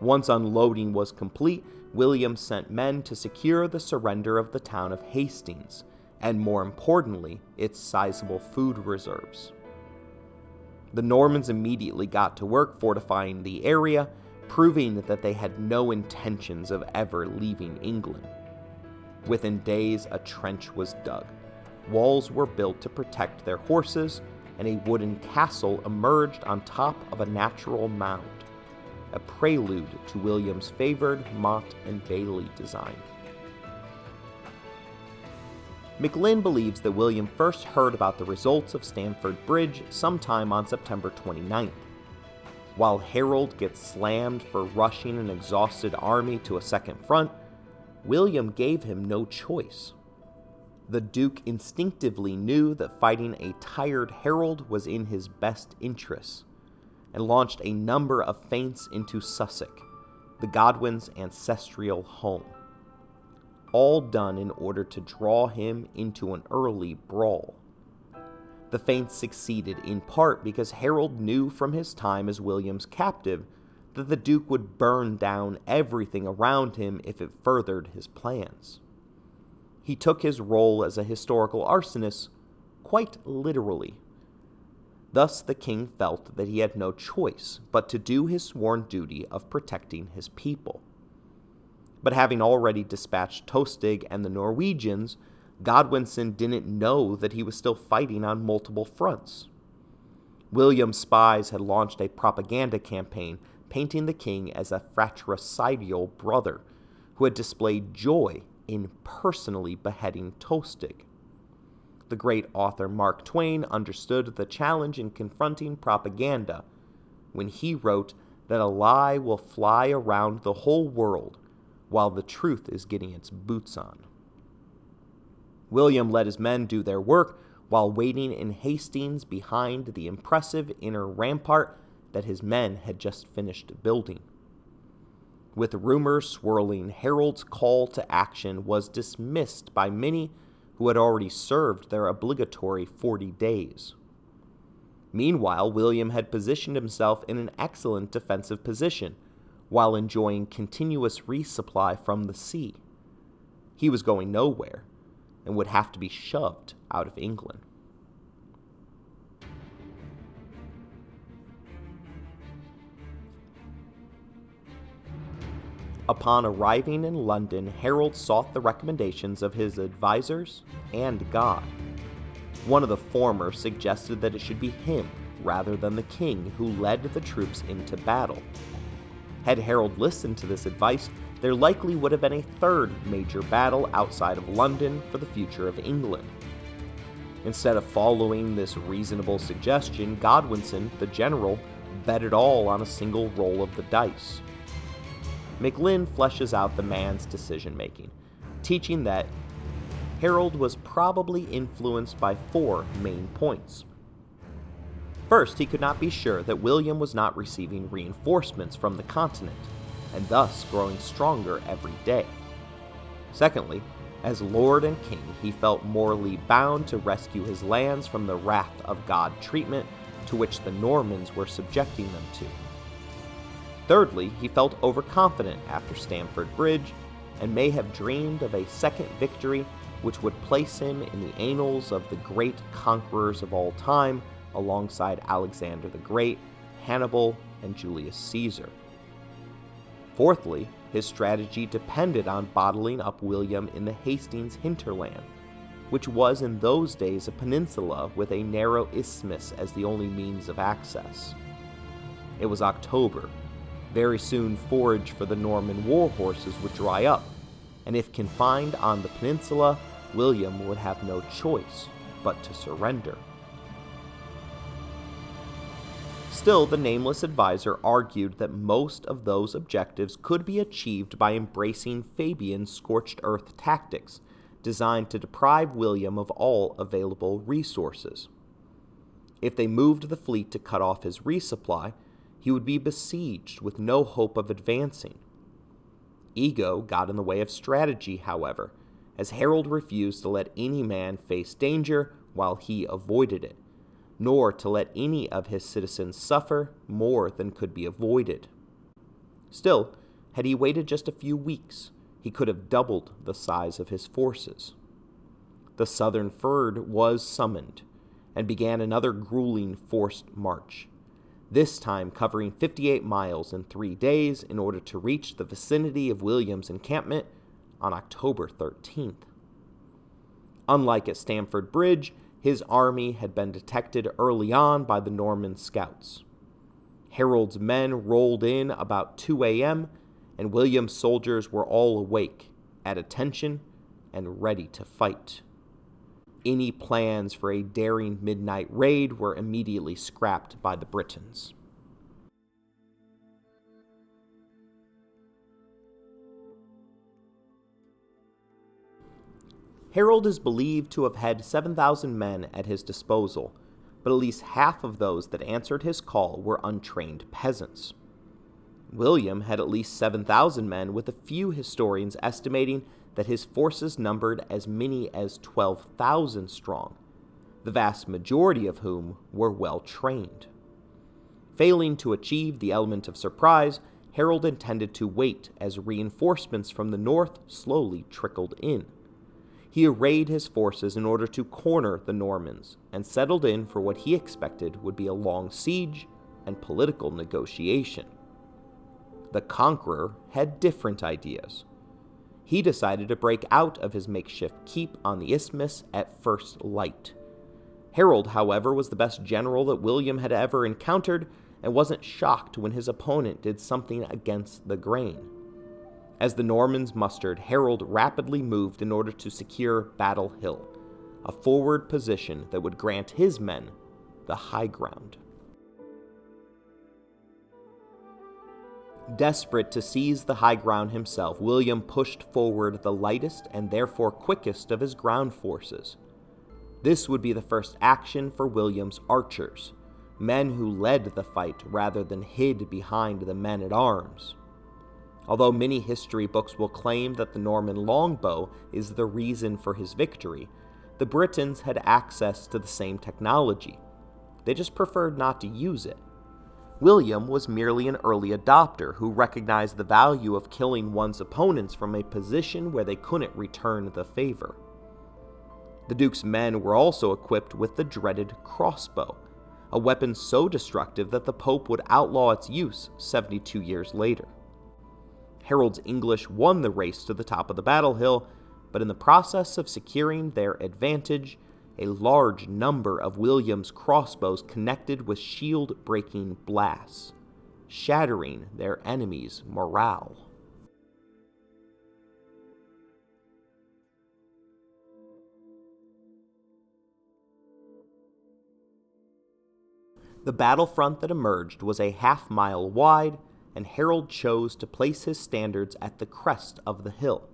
S1: Once unloading was complete, William sent men to secure the surrender of the town of Hastings, and more importantly, its sizable food reserves. The Normans immediately got to work fortifying the area, proving that they had no intentions of ever leaving England. Within days, a trench was dug Walls were built to protect their horses, and a wooden castle emerged on top of a natural mound, a prelude to William's favored Motte and Bailey design. McLynn believes that William first heard about the results of Stamford Bridge sometime on September 29th. While Harold gets slammed for rushing an exhausted army to a second front, William gave him no choice the Duke instinctively knew that fighting a tired Harold was in his best interests, and launched a number of feints into Sussex, the Godwins' ancestral home, all done in order to draw him into an early brawl. The feints succeeded in part because Harold knew from his time as William's captive that the Duke would burn down everything around him if it furthered his plans he took his role as a historical arsonist quite literally. Thus, the king felt that he had no choice but to do his sworn duty of protecting his people. But having already dispatched Tostig and the Norwegians, Godwinson didn't know that he was still fighting on multiple fronts. William's spies had launched a propaganda campaign painting the king as a fratricidal brother who had displayed joy in personally beheading Tostig. The great author Mark Twain understood the challenge in confronting propaganda when he wrote that a lie will fly around the whole world while the truth is getting its boots on. William let his men do their work while waiting in Hastings behind the impressive inner rampart that his men had just finished building. With rumors swirling, Harold's call to action was dismissed by many who had already served their obligatory 40 days. Meanwhile, William had positioned himself in an excellent defensive position while enjoying continuous resupply from the sea. He was going nowhere and would have to be shoved out of England. Upon arriving in London, Harold sought the recommendations of his advisers and God. One of the former suggested that it should be him, rather than the king, who led the troops into battle. Had Harold listened to this advice, there likely would have been a third major battle outside of London for the future of England. Instead of following this reasonable suggestion, Godwinson, the general, bet it all on a single roll of the dice. McLynn fleshes out the man's decision making, teaching that Harold was probably influenced by four main points. First, he could not be sure that William was not receiving reinforcements from the continent, and thus growing stronger every day. Secondly, as Lord and King, he felt morally bound to rescue his lands from the wrath of God treatment to which the Normans were subjecting them to. Thirdly, he felt overconfident after Stamford Bridge and may have dreamed of a second victory which would place him in the annals of the great conquerors of all time alongside Alexander the Great, Hannibal, and Julius Caesar. Fourthly, his strategy depended on bottling up William in the Hastings hinterland, which was in those days a peninsula with a narrow isthmus as the only means of access. It was October. Very soon, forage for the Norman war horses would dry up, and if confined on the peninsula, William would have no choice but to surrender. Still, the nameless advisor argued that most of those objectives could be achieved by embracing Fabian's scorched earth tactics, designed to deprive William of all available resources. If they moved the fleet to cut off his resupply, he would be besieged with no hope of advancing. Ego got in the way of strategy, however, as Harold refused to let any man face danger while he avoided it nor to let any of his citizens suffer more than could be avoided. Still, had he waited just a few weeks, he could have doubled the size of his forces. The southern Fyrd was summoned, and began another grueling forced march, this time covering 58 miles in three days in order to reach the vicinity of William's encampment on October 13th. Unlike at Stamford Bridge, his army had been detected early on by the Norman scouts. Harold's men rolled in about 2 a.m., and William's soldiers were all awake, at attention, and ready to fight. Any plans for a daring midnight raid were immediately scrapped by the Britons. Harold is believed to have had 7,000 men at his disposal, but at least half of those that answered his call were untrained peasants. William had at least 7,000 men, with a few historians estimating that his forces numbered as many as 12,000 strong, the vast majority of whom were well trained. Failing to achieve the element of surprise, Harold intended to wait as reinforcements from the north slowly trickled in he arrayed his forces in order to corner the Normans and settled in for what he expected would be a long siege and political negotiation. The conqueror had different ideas. He decided to break out of his makeshift keep on the isthmus at first light. Harold, however, was the best general that William had ever encountered and wasn't shocked when his opponent did something against the grain. As the Normans mustered, Harold rapidly moved in order to secure Battle Hill, a forward position that would grant his men the high ground. Desperate to seize the high ground himself, William pushed forward the lightest and therefore quickest of his ground forces. This would be the first action for William's archers, men who led the fight rather than hid behind the men at arms. Although many history books will claim that the Norman longbow is the reason for his victory, the Britons had access to the same technology. They just preferred not to use it. William was merely an early adopter who recognized the value of killing one's opponents from a position where they couldn't return the favor. The Duke's men were also equipped with the dreaded crossbow, a weapon so destructive that the Pope would outlaw its use 72 years later. Harold's English won the race to the top of the battle hill, but in the process of securing their advantage, a large number of William's crossbows connected with shield breaking blasts, shattering their enemies' morale. The battlefront that emerged was a half mile wide and Harold chose to place his standards at the crest of the hill.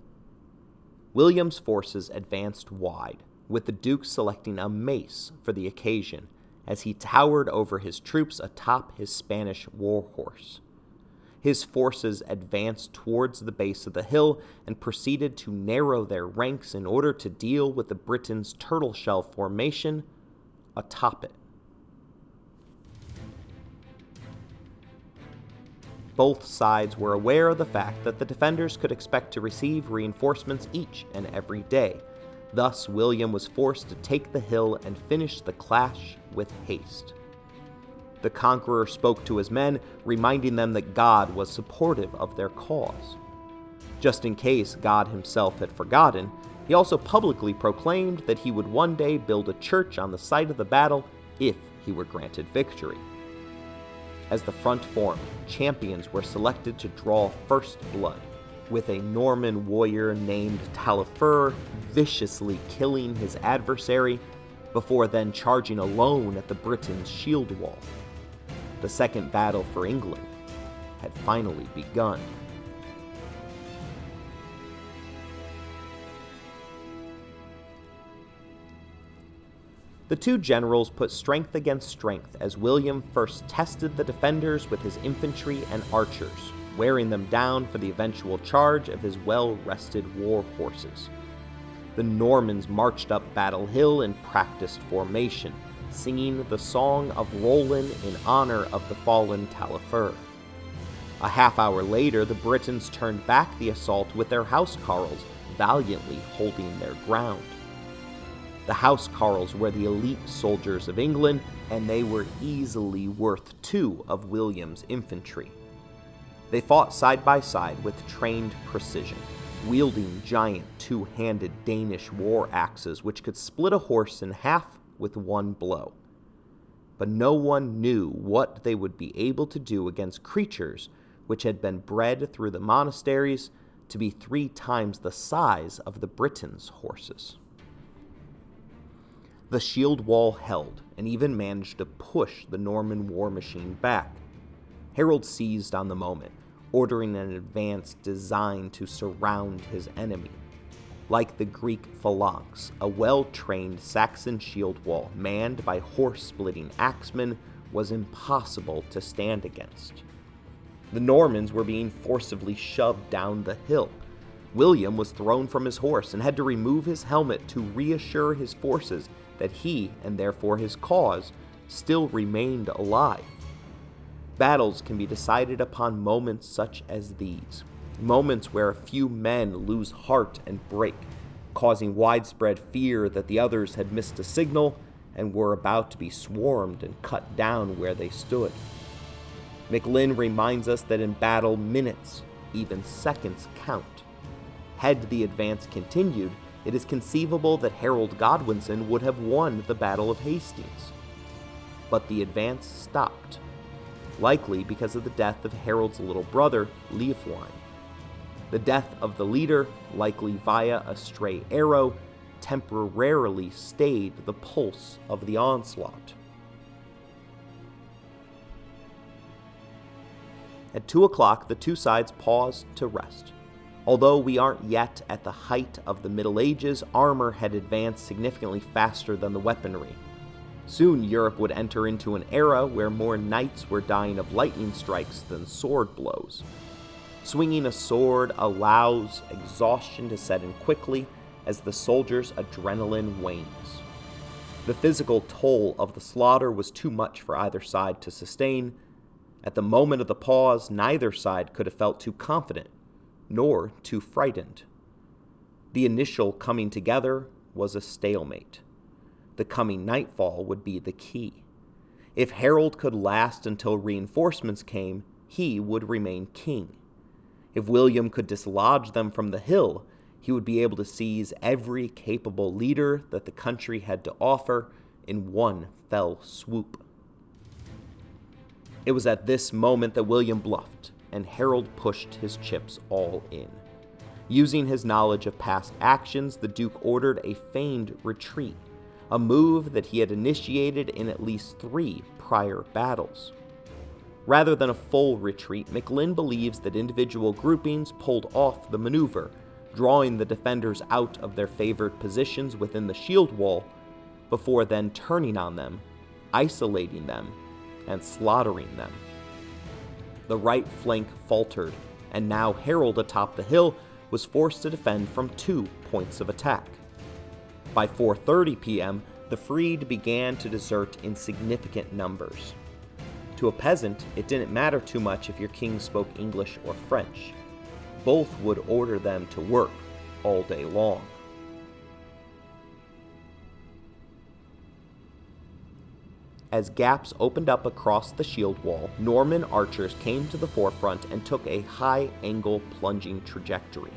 S1: William's forces advanced wide, with the Duke selecting a mace for the occasion as he towered over his troops atop his Spanish war horse. His forces advanced towards the base of the hill and proceeded to narrow their ranks in order to deal with the Britons' turtle shell formation atop it. Both sides were aware of the fact that the defenders could expect to receive reinforcements each and every day. Thus, William was forced to take the hill and finish the clash with haste. The conqueror spoke to his men, reminding them that God was supportive of their cause. Just in case God himself had forgotten, he also publicly proclaimed that he would one day build a church on the site of the battle if he were granted victory. As the front formed, champions were selected to draw first blood, with a Norman warrior named Taillefer viciously killing his adversary before then charging alone at the Britons' shield wall. The second battle for England had finally begun. The two generals put strength against strength as William first tested the defenders with his infantry and archers, wearing them down for the eventual charge of his well rested war horses. The Normans marched up Battle Hill in practiced formation, singing the Song of Roland in honor of the fallen Taillefer. A half hour later, the Britons turned back the assault with their housecarls, valiantly holding their ground. The Housecarls were the elite soldiers of England, and they were easily worth two of William's infantry. They fought side by side with trained precision, wielding giant two handed Danish war axes which could split a horse in half with one blow. But no one knew what they would be able to do against creatures which had been bred through the monasteries to be three times the size of the Britons' horses. The shield wall held and even managed to push the Norman war machine back. Harold seized on the moment, ordering an advance designed to surround his enemy. Like the Greek phalanx, a well trained Saxon shield wall manned by horse splitting axemen was impossible to stand against. The Normans were being forcibly shoved down the hill. William was thrown from his horse and had to remove his helmet to reassure his forces that he, and therefore his cause, still remained alive. Battles can be decided upon moments such as these moments where a few men lose heart and break, causing widespread fear that the others had missed a signal and were about to be swarmed and cut down where they stood. McLynn reminds us that in battle, minutes, even seconds, count. Had the advance continued, it is conceivable that Harold Godwinson would have won the Battle of Hastings. But the advance stopped, likely because of the death of Harold's little brother, Leofwine. The death of the leader, likely via a stray arrow, temporarily stayed the pulse of the onslaught. At two o'clock, the two sides paused to rest. Although we aren't yet at the height of the Middle Ages, armor had advanced significantly faster than the weaponry. Soon Europe would enter into an era where more knights were dying of lightning strikes than sword blows. Swinging a sword allows exhaustion to set in quickly as the soldier's adrenaline wanes. The physical toll of the slaughter was too much for either side to sustain. At the moment of the pause, neither side could have felt too confident nor too frightened. The initial coming together was a stalemate. The coming nightfall would be the key. If Harold could last until reinforcements came, he would remain king. If William could dislodge them from the hill, he would be able to seize every capable leader that the country had to offer in one fell swoop. It was at this moment that William bluffed and Harold pushed his chips all in. Using his knowledge of past actions, the Duke ordered a feigned retreat, a move that he had initiated in at least three prior battles. Rather than a full retreat, McLynn believes that individual groupings pulled off the maneuver, drawing the defenders out of their favored positions within the shield wall, before then turning on them, isolating them, and slaughtering them. The right flank faltered, and now Harold atop the hill was forced to defend from two points of attack. By 4:30 p.m., the fyrd began to desert in significant numbers. To a peasant, it didn't matter too much if your king spoke English or French. Both would order them to work all day long. As gaps opened up across the shield wall, Norman archers came to the forefront and took a high angle plunging trajectory.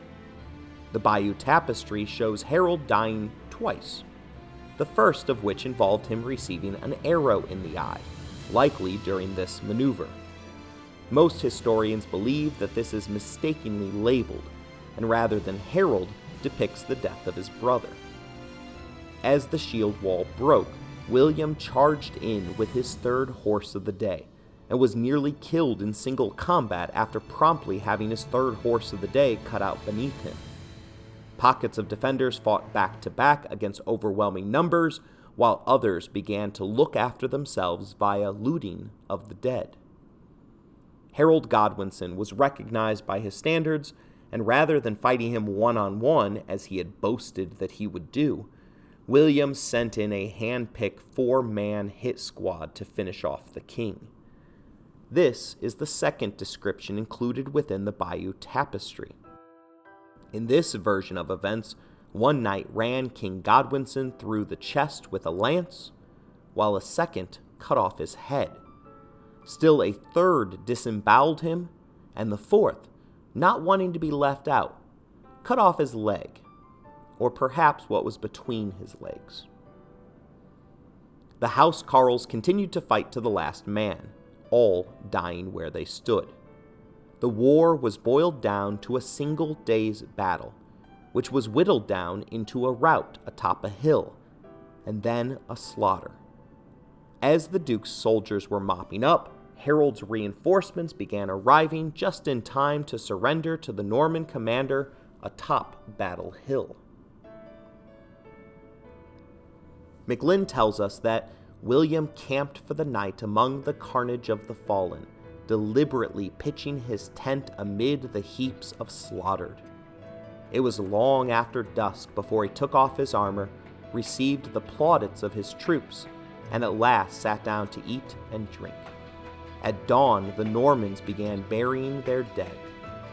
S1: The Bayeux Tapestry shows Harold dying twice, the first of which involved him receiving an arrow in the eye, likely during this maneuver. Most historians believe that this is mistakenly labeled, and rather than Harold, depicts the death of his brother. As the shield wall broke, William charged in with his third horse of the day and was nearly killed in single combat after promptly having his third horse of the day cut out beneath him. Pockets of defenders fought back to back against overwhelming numbers, while others began to look after themselves via looting of the dead. Harold Godwinson was recognized by his standards, and rather than fighting him one on one, as he had boasted that he would do, William sent in a hand picked four man hit squad to finish off the king. This is the second description included within the Bayeux Tapestry. In this version of events, one knight ran King Godwinson through the chest with a lance, while a second cut off his head. Still, a third disemboweled him, and the fourth, not wanting to be left out, cut off his leg or perhaps what was between his legs. The House Carls continued to fight to the last man, all dying where they stood. The war was boiled down to a single day's battle, which was whittled down into a rout atop a hill, and then a slaughter. As the Duke's soldiers were mopping up, Harold's reinforcements began arriving just in time to surrender to the Norman commander atop Battle Hill. McLynn tells us that William camped for the night among the carnage of the fallen, deliberately pitching his tent amid the heaps of slaughtered. It was long after dusk before he took off his armor, received the plaudits of his troops, and at last sat down to eat and drink. At dawn, the Normans began burying their dead,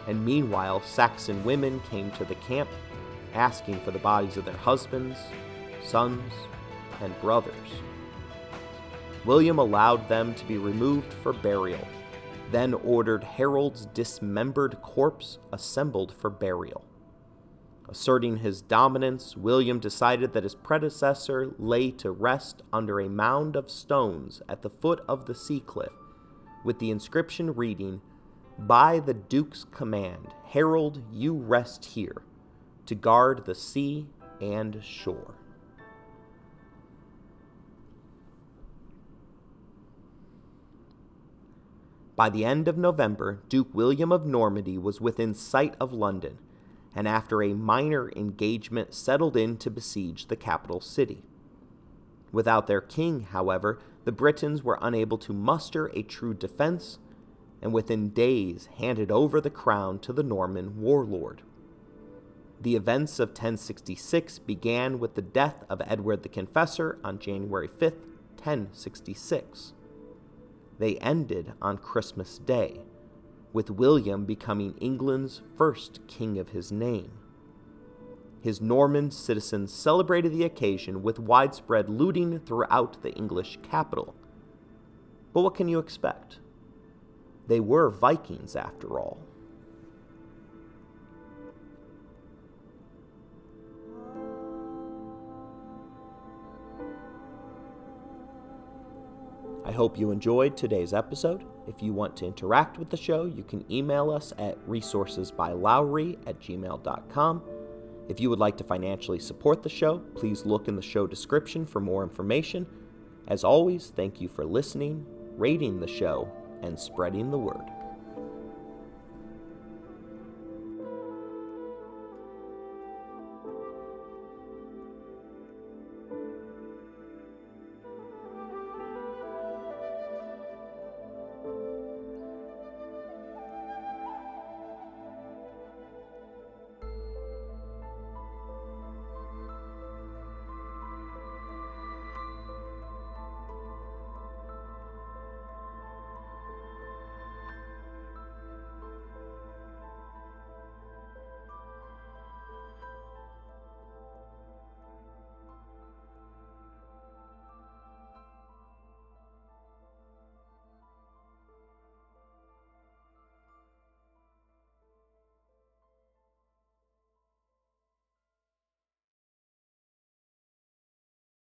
S1: and meanwhile, Saxon women came to the camp, asking for the bodies of their husbands, sons, and brothers. William allowed them to be removed for burial, then ordered Harold's dismembered corpse assembled for burial. Asserting his dominance, William decided that his predecessor lay to rest under a mound of stones at the foot of the sea cliff, with the inscription reading, By the Duke's command, Harold, you rest here, to guard the sea and shore. By the end of November, Duke William of Normandy was within sight of London, and after a minor engagement settled in to besiege the capital city. Without their king, however, the Britons were unable to muster a true defense, and within days handed over the crown to the Norman warlord. The events of 1066 began with the death of Edward the Confessor on January 5, 1066 they ended on Christmas Day, with William becoming England's first king of his name. His Norman citizens celebrated the occasion with widespread looting throughout the English capital. But what can you expect? They were Vikings, after all. I hope you enjoyed today's episode. If you want to interact with the show, you can email us at resourcesbylowry at gmail.com. If you would like to financially support the show, please look in the show description for more information. As always, thank you for listening, rating the show, and spreading the word.